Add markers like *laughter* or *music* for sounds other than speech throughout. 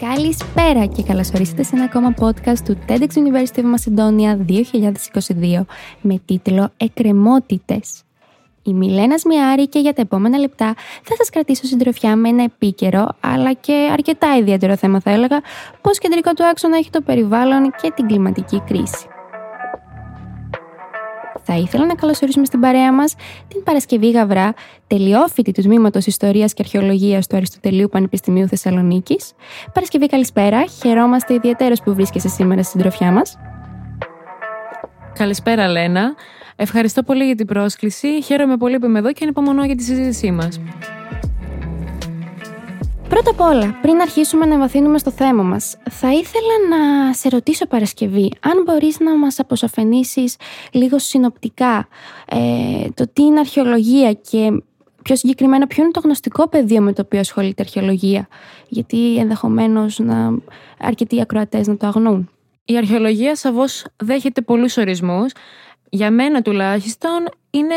Καλησπέρα και καλώς ορίσατε σε ένα ακόμα podcast του TEDx University of Macedonia 2022 με τίτλο «Εκκρεμότητες». Η Μιλένα Σμιάρη και για τα επόμενα λεπτά θα σας κρατήσω συντροφιά με ένα επίκαιρο αλλά και αρκετά ιδιαίτερο θέμα θα έλεγα πως κεντρικό του άξονα έχει το περιβάλλον και την κλιματική κρίση. Θα ήθελα να καλωσορίσουμε στην παρέα μας την Παρασκευή Γαβρά, τελειόφοιτη του Τμήματος Ιστορίας και Αρχαιολογίας του Αριστοτελείου Πανεπιστημίου Θεσσαλονίκης. Παρασκευή, καλησπέρα. Χαιρόμαστε ιδιαίτερω που βρίσκεσαι σήμερα στην τροφιά μας. Καλησπέρα, Λένα. Ευχαριστώ πολύ για την πρόσκληση. Χαίρομαι πολύ που είμαι εδώ και ανυπομονώ για τη συζήτησή μας. Πρώτα απ' όλα, πριν αρχίσουμε να βαθύνουμε στο θέμα μας, θα ήθελα να σε ρωτήσω Παρασκευή, αν μπορείς να μας αποσαφενήσεις λίγο συνοπτικά ε, το τι είναι αρχαιολογία και πιο συγκεκριμένα ποιο είναι το γνωστικό πεδίο με το οποίο ασχολείται η αρχαιολογία, γιατί ενδεχομένως να αρκετοί ακροατές να το αγνούν. Η αρχαιολογία σαφώς δέχεται πολλούς ορισμούς. Για μένα τουλάχιστον είναι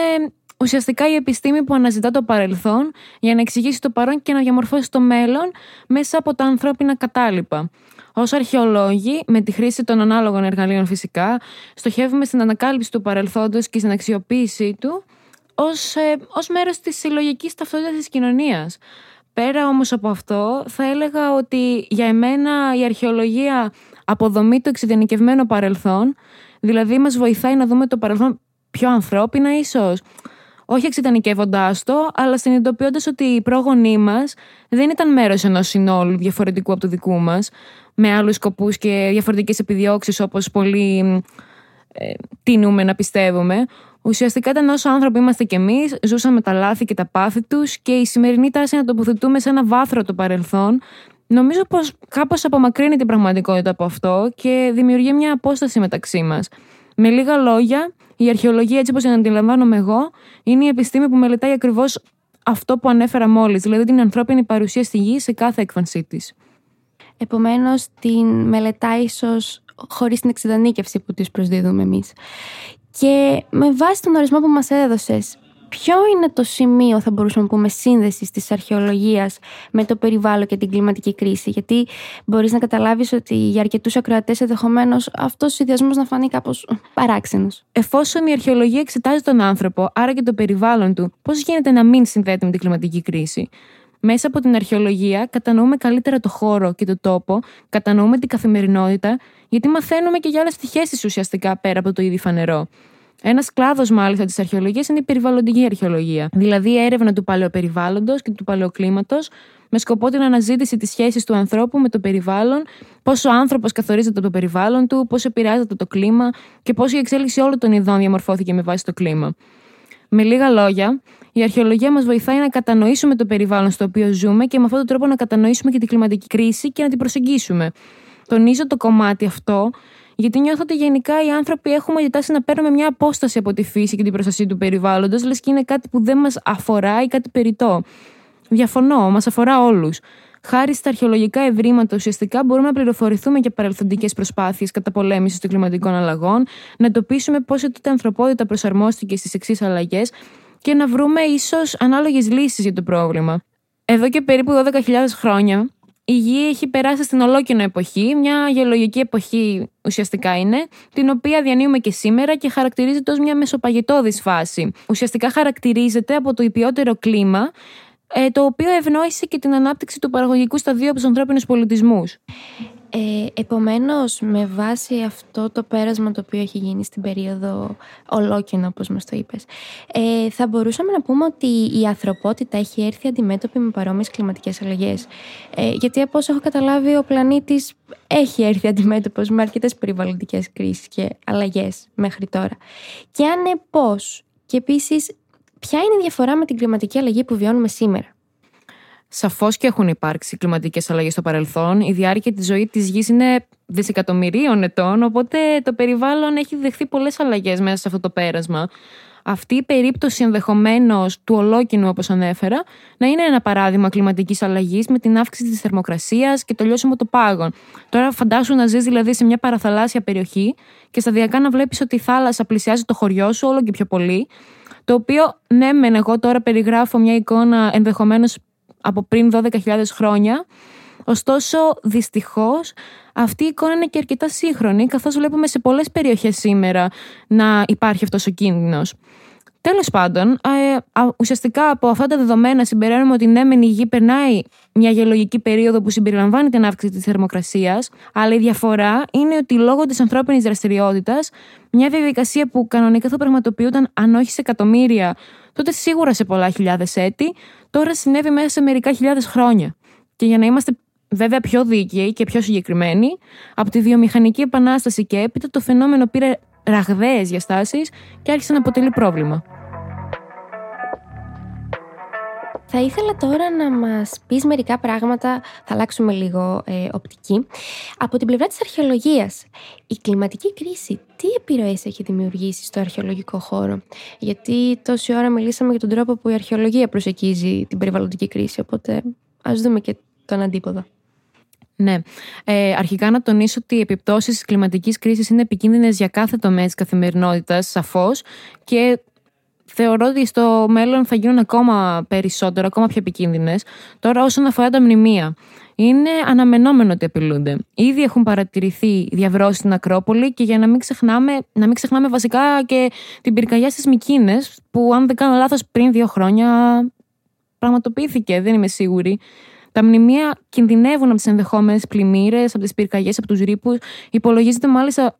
ουσιαστικά η επιστήμη που αναζητά το παρελθόν για να εξηγήσει το παρόν και να διαμορφώσει το μέλλον μέσα από τα ανθρώπινα κατάλοιπα. Ω αρχαιολόγοι, με τη χρήση των ανάλογων εργαλείων φυσικά, στοχεύουμε στην ανακάλυψη του παρελθόντος και στην αξιοποίησή του ως, ε, ως μέρος της συλλογικής ταυτότητας της κοινωνίας. Πέρα όμως από αυτό, θα έλεγα ότι για εμένα η αρχαιολογία αποδομεί το εξειδενικευμένο παρελθόν, δηλαδή μας βοηθάει να δούμε το παρελθόν πιο ανθρώπινα ίσως, όχι εξειδανικεύοντά το, αλλά συνειδητοποιώντας ότι οι πρόγονοί μας δεν ήταν μέρος ενός συνόλου διαφορετικού από το δικού μας, με άλλους σκοπούς και διαφορετικές επιδιώξεις όπως πολύ ε, τίνουμε να πιστεύουμε. Ουσιαστικά ήταν όσο άνθρωποι είμαστε κι εμείς, ζούσαμε τα λάθη και τα πάθη τους και η σημερινή τάση να τοποθετούμε σε ένα βάθρο το παρελθόν. Νομίζω πως κάπως απομακρύνει την πραγματικότητα από αυτό και δημιουργεί μια απόσταση μεταξύ μας. Με λίγα λόγια, η αρχαιολογία, έτσι όπως την αντιλαμβάνομαι εγώ, είναι η επιστήμη που μελετάει ακριβώς αυτό που ανέφερα μόλις, δηλαδή την ανθρώπινη παρουσία στη γη σε κάθε έκφανσή της. Επομένως, την μελετάει ίσως χωρίς την εξειδανίκευση που της προσδίδουμε εμείς. Και με βάση τον ορισμό που μας έδωσες, Ποιο είναι το σημείο, θα μπορούσαμε να πούμε, σύνδεσης της αρχαιολογίας με το περιβάλλον και την κλιματική κρίση; Γιατί μπορείς να καταλάβεις ότι για αρκετούς ακροατές ενδεχομένως αυτός ο συνδυασμός να φανεί κάπως παράξενος. Εφόσον η αρχαιολογία εξετάζει τον άνθρωπο, άρα και το περιβάλλον του, πώς γίνεται να μην συνδέεται με την κλιματική κρίση; Μέσα από την αρχαιολογία κατανοούμε καλύτερα το χώρο και το τόπο, κατανοούμε την καθημερινότητα, γιατί μαθαίνουμε και για άλλες πτυχέ της ουσιαστικά πέρα από το ήδη φανερό. Ένας κλάδος μάλιστα της αρχαιολογίας είναι η περιβαλλοντική αρχαιολογία, δηλαδή η έρευνα του παλαιοπεριβάλλοντος και του παλαιοκλίματος με σκοπό την αναζήτηση της σχέσης του ανθρώπου με το περιβάλλον, πώς ο άνθρωπος καθορίζεται από το περιβάλλον του, πώς επηρεάζεται το κλίμα και πώς η εξέλιξη όλων των ειδών διαμορφώθηκε με βάση το κλίμα. Με λίγα λόγια, η αρχαιολογία μας βοηθάει να κατανοήσουμε το περιβάλλον στο οποίο ζούμε και με αυτόν τον τρόπο να κατανοήσουμε και την κλιματική κρίση και να την προσεγγίσουμε. Τονίζω το κομμάτι αυτό γιατί νιώθω ότι γενικά οι άνθρωποι έχουμε ζητάσει να παίρνουμε μια απόσταση από τη φύση και την προστασία του περιβάλλοντος, λες και είναι κάτι που δεν μας αφορά ή κάτι περιττό. Διαφωνώ, μας αφορά όλους. Χάρη στα αρχαιολογικά ευρήματα, ουσιαστικά μπορούμε να πληροφορηθούμε για παρελθοντικές προσπάθειες καταπολέμησης των κλιματικών αλλαγών, να εντοπίσουμε πώς η τότε ανθρωπότητα προσαρμόστηκε στις εξής αλλαγές και να βρούμε ίσως ανάλογες λύσεις για το πρόβλημα. Εδώ και περίπου 12.000 χρόνια, η γη έχει περάσει στην ολόκαινο εποχή, μια γεωλογική εποχή ουσιαστικά είναι, την οποία διανύουμε και σήμερα και χαρακτηρίζεται ως μια μεσοπαγετώδης φάση. Ουσιαστικά χαρακτηρίζεται από το υπιότερο κλίμα, ε, το οποίο ευνόησε και την ανάπτυξη του παραγωγικού σταδίου από τους ανθρώπινους πολιτισμούς. Ε, επομένως, με βάση αυτό το πέρασμα το οποίο έχει γίνει στην περίοδο ολόκαινο, όπως μας το είπες, ε, θα μπορούσαμε να πούμε ότι η ανθρωπότητα έχει έρθει αντιμέτωπη με παρόμοιες κλιματικές αλλαγές. Ε, γιατί από όσο έχω καταλάβει, ο πλανήτης έχει έρθει αντιμέτωπος με αρκετές περιβαλλοντικές κρίσεις και αλλαγές μέχρι τώρα. Και αν ναι, πώς; Και επίσης, ποια είναι η διαφορά με την κλιματική αλλαγή που βιώνουμε σήμερα; Σαφώς και έχουν υπάρξει κλιματικές αλλαγές στο παρελθόν. Η διάρκεια της ζωής της γης είναι δισεκατομμυρίων ετών, οπότε το περιβάλλον έχει δεχθεί πολλές αλλαγές μέσα σε αυτό το πέρασμα. Αυτή η περίπτωση ενδεχομένως του ολόκινου, όπως ανέφερα, να είναι ένα παράδειγμα κλιματικής αλλαγής με την αύξηση της θερμοκρασίας και το λιώσιμο των πάγων. Τώρα, φαντάσου να ζεις δηλαδή σε μια παραθαλάσσια περιοχή και σταδιακά να βλέπεις ότι η θάλασσα πλησιάζει το χωριό σου όλο και πιο πολύ. Το οποίο, ναι, μεν εγώ τώρα περιγράφω μια εικόνα ενδεχομένως από πριν 12.000 χρόνια. Ωστόσο, δυστυχώς, αυτή η εικόνα είναι και αρκετά σύγχρονη, καθώς βλέπουμε σε πολλές περιοχές σήμερα να υπάρχει αυτός ο κίνδυνος. Τέλος πάντων, ε, ουσιαστικά από αυτά τα δεδομένα συμπεραίνουμε ότι ναι, μεν η γη περνάει μια γεωλογική περίοδο που συμπεριλαμβάνει την αύξηση της θερμοκρασίας, αλλά η διαφορά είναι ότι λόγω της ανθρώπινης δραστηριότητας, μια διαδικασία που κανονικά θα πραγματοποιούταν αν όχι σε εκατομμύρια, τότε σίγουρα σε πολλά χιλιάδες έτη, τώρα συνέβη μέσα σε μερικά χιλιάδες χρόνια. Και για να είμαστε βέβαια πιο δίκαιοι και πιο συγκεκριμένοι, από τη βιομηχανική επανάσταση και έπειτα το φαινόμενο πήρε ραγδαίες διαστάσεις και άρχισε να αποτελεί πρόβλημα. Θα ήθελα τώρα να μας πεις μερικά πράγματα, θα αλλάξουμε λίγο ε, οπτική. Από την πλευρά της αρχαιολογίας, η κλιματική κρίση τι επιρροές έχει δημιουργήσει στο αρχαιολογικό χώρο; Γιατί τόση ώρα μιλήσαμε για τον τρόπο που η αρχαιολογία προσεκίζει την περιβαλλοντική κρίση, οπότε ας δούμε και τον αντίποδο. Ναι. Ε, αρχικά να τονίσω ότι οι επιπτώσεις της κλιματικής κρίσης είναι επικίνδυνες για κάθε τομέα της καθημερινότητας, σαφώς. Και θεωρώ ότι στο μέλλον θα γίνουν ακόμα περισσότερο, ακόμα πιο επικίνδυνες. Τώρα, όσον αφορά τα μνημεία, είναι αναμενόμενο ότι απειλούνται. Ήδη έχουν παρατηρηθεί διαβρώσεις στην Ακρόπολη και για να μην ξεχνάμε, να μην ξεχνάμε βασικά και την πυρκαγιά στις Μικίνες, που αν δεν κάνω λάθος πριν δύο χρόνια πραγματοποιήθηκε, δεν είμαι σίγουρη. Τα μνημεία κινδυνεύουν από τις ενδεχόμενες πλημμύρες, από τις πυρκαγιές, από τους ρήπους. Υπολογίζεται μάλιστα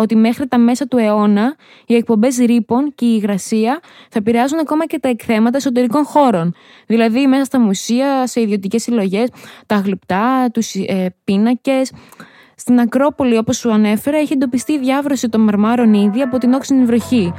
ότι μέχρι τα μέσα του αιώνα οι εκπομπές ρήπων και η υγρασία θα επηρεάζουν ακόμα και τα εκθέματα εσωτερικών χώρων. Δηλαδή μέσα στα μουσεία, σε ιδιωτικές συλλογές, τα γλυπτά, τους ε, πίνακες. Στην Ακρόπολη, όπως σου ανέφερα, έχει εντοπιστεί η διάβρωση των μαρμάρων ήδη από την όξινη βροχή.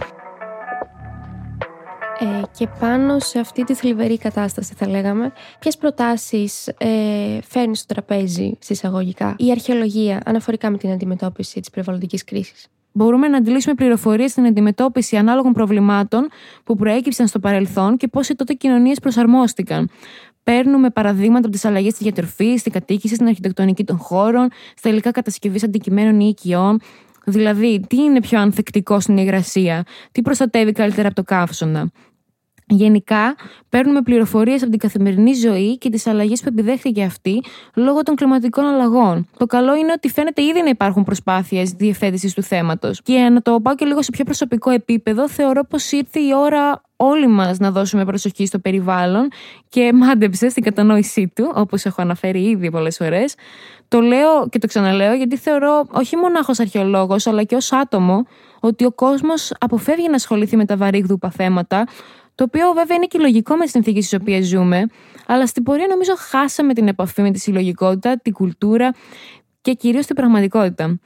Ε, και πάνω σε αυτή τη θλιβερή κατάσταση θα λέγαμε, ποιες προτάσεις ε, φέρνεις στο τραπέζι συσσαγωγικά η αρχαιολογία αναφορικά με την αντιμετώπιση της περιβαλλοντικής κρίσης; Μπορούμε να αντιλήσουμε πληροφορίες στην αντιμετώπιση ανάλογων προβλημάτων που προέκυψαν στο παρελθόν και πώς οι τότε κοινωνίες προσαρμόστηκαν. Παίρνουμε παραδείγματα από τις αλλαγές στη διατροφής, στην κατοίκησης, στην αρχιτεκτονική των χώρων, στα υλικά κατασκευής αντικειμένων ή οικειών. Δηλαδή, τι είναι πιο ανθεκτικό στην υγρασία, τι προστατεύει καλύτερα από το καύσωνα. Γενικά, παίρνουμε πληροφορίες από την καθημερινή ζωή και τις αλλαγές που επιδέχθηκε αυτή λόγω των κλιματικών αλλαγών. Το καλό είναι ότι φαίνεται ήδη να υπάρχουν προσπάθειες διευθέτησης του θέματος. Και να το πάω και λίγο σε πιο προσωπικό επίπεδο, θεωρώ πως ήρθε η ώρα όλοι μας να δώσουμε προσοχή στο περιβάλλον και *laughs* μάντεψε στην κατανόησή του, όπως έχω αναφέρει ήδη πολλές φορές. Το λέω και το ξαναλέω γιατί θεωρώ όχι μονάχος αρχαιολόγος, αλλά και ως άτομο ότι ο κόσμος αποφεύγει να ασχοληθεί με τα βαρύγδουπα θέματα το οποίο βέβαια είναι και λογικό με τι συνθήκε στι οποίε ζούμε, αλλά στην πορεία νομίζω χάσαμε την επαφή με τη συλλογικότητα, την κουλτούρα και κυρίως την πραγματικότητα.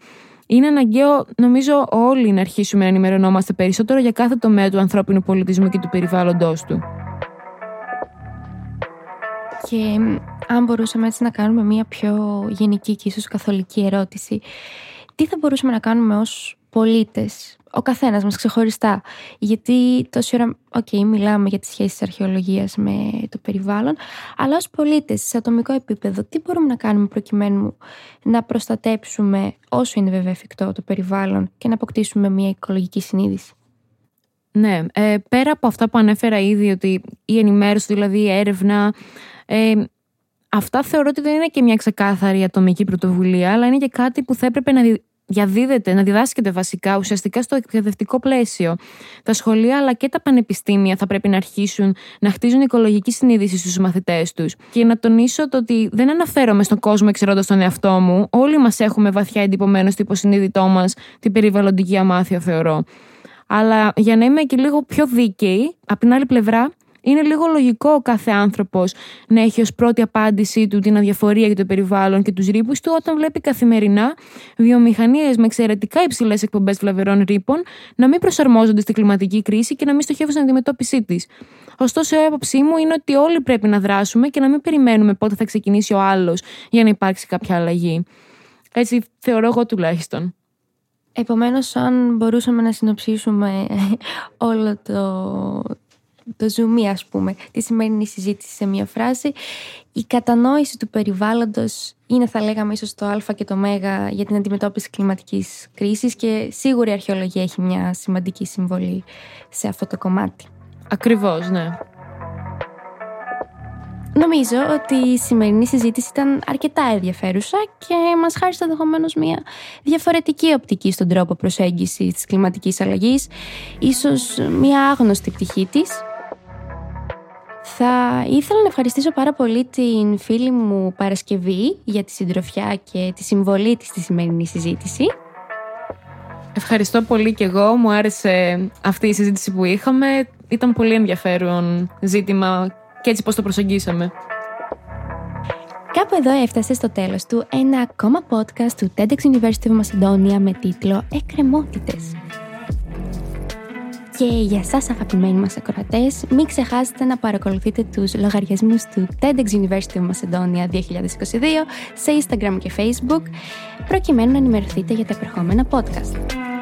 Είναι αναγκαίο, νομίζω, όλοι να αρχίσουμε να ενημερωνόμαστε περισσότερο για κάθε τομέα του ανθρώπινου πολιτισμού και του περιβάλλοντό του. Και αν μπορούσαμε έτσι να κάνουμε μια πιο γενική και ίσως καθολική ερώτηση, τι θα μπορούσαμε να κάνουμε ως πολίτες ο καθένας μας ξεχωριστά. Γιατί τόση ώρα, OK, okay, μιλάμε για τις σχέσεις αρχαιολογίας με το περιβάλλον, αλλά ως πολίτες, σε ατομικό επίπεδο, τι μπορούμε να κάνουμε προκειμένου να προστατέψουμε όσο είναι βέβαια εφικτό το περιβάλλον και να αποκτήσουμε μια οικολογική συνείδηση; Ναι, ε, πέρα από αυτά που ανέφερα ήδη, ότι η ενημέρωση, δηλαδή η έρευνα, ε, αυτά θεωρώ ότι δεν είναι και μια ξεκάθαρη ατομική πρωτοβουλία, αλλά είναι και κάτι που θα έπρεπε να διαδίδεται, να διδάσκεται βασικά ουσιαστικά στο εκπαιδευτικό πλαίσιο. Τα σχολεία αλλά και τα πανεπιστήμια θα πρέπει να αρχίσουν να χτίζουν οικολογική συνείδηση στους μαθητές τους. Και να τονίσω το ότι δεν αναφέρομαι στον κόσμο εξαιρώντα τον εαυτό μου. Όλοι μας έχουμε βαθιά εντυπωμένο στο υποσυνείδητό μας την περιβαλλοντική αμάθεια, θεωρώ. Αλλά για να είμαι και λίγο πιο δίκαιη, από την άλλη πλευρά, είναι λίγο λογικό ο κάθε άνθρωπος να έχει ως πρώτη απάντησή του την αδιαφορία για το περιβάλλον και τους ρήπους του όταν βλέπει καθημερινά βιομηχανίες με εξαιρετικά υψηλές εκπομπές βλαβερών ρήπων να μην προσαρμόζονται στη κλιματική κρίση και να μην στοχεύουν στην αντιμετώπιση της. Ωστόσο, η άποψή μου είναι ότι όλοι πρέπει να δράσουμε και να μην περιμένουμε πότε θα ξεκινήσει ο άλλος για να υπάρξει κάποια αλλαγή. Έτσι θεωρώ εγώ τουλάχιστον. Επομένως, αν μπορούσαμε να συνοψίσουμε όλο το, το zoom, ας πούμε, τη σημερινή συζήτηση σε μία φράση. Η κατανόηση του περιβάλλοντος είναι, θα λέγαμε, ίσως το α και το μ για την αντιμετώπιση κλιματικής κρίσης και σίγουρα η αρχαιολογία έχει μια σημαντική συμβολή σε αυτό το κομμάτι. Ακριβώς, ναι. Νομίζω ότι η σημερινή συζήτηση ήταν αρκετά ενδιαφέρουσα και μας χάρισε ενδεχομένως μια διαφορετική οπτική στον τρόπο προσέγγισης της κλιματικής αλλαγής, ίσως μια άγνωστη πτυχή της. Θα ήθελα να ευχαριστήσω πάρα πολύ την φίλη μου Παρασκευή για τη συντροφιά και τη συμβολή της στη σημερινή συζήτηση. Ευχαριστώ πολύ και εγώ. Μου άρεσε αυτή η συζήτηση που είχαμε. Ήταν πολύ ενδιαφέρον ζήτημα και έτσι πώς το προσεγγίσαμε. Κάπου εδώ έφτασε στο τέλος του ένα ακόμα podcast του TEDx University of Macedonia με τίτλο «Εκκρεμότητες». Και για σας αγαπημένοι μας ακροατές, μην ξεχάσετε να παρακολουθείτε τους λογαριασμούς του TEDx University of Macedonia 2022 σε Instagram και Facebook, προκειμένου να ενημερωθείτε για τα επερχόμενα podcast.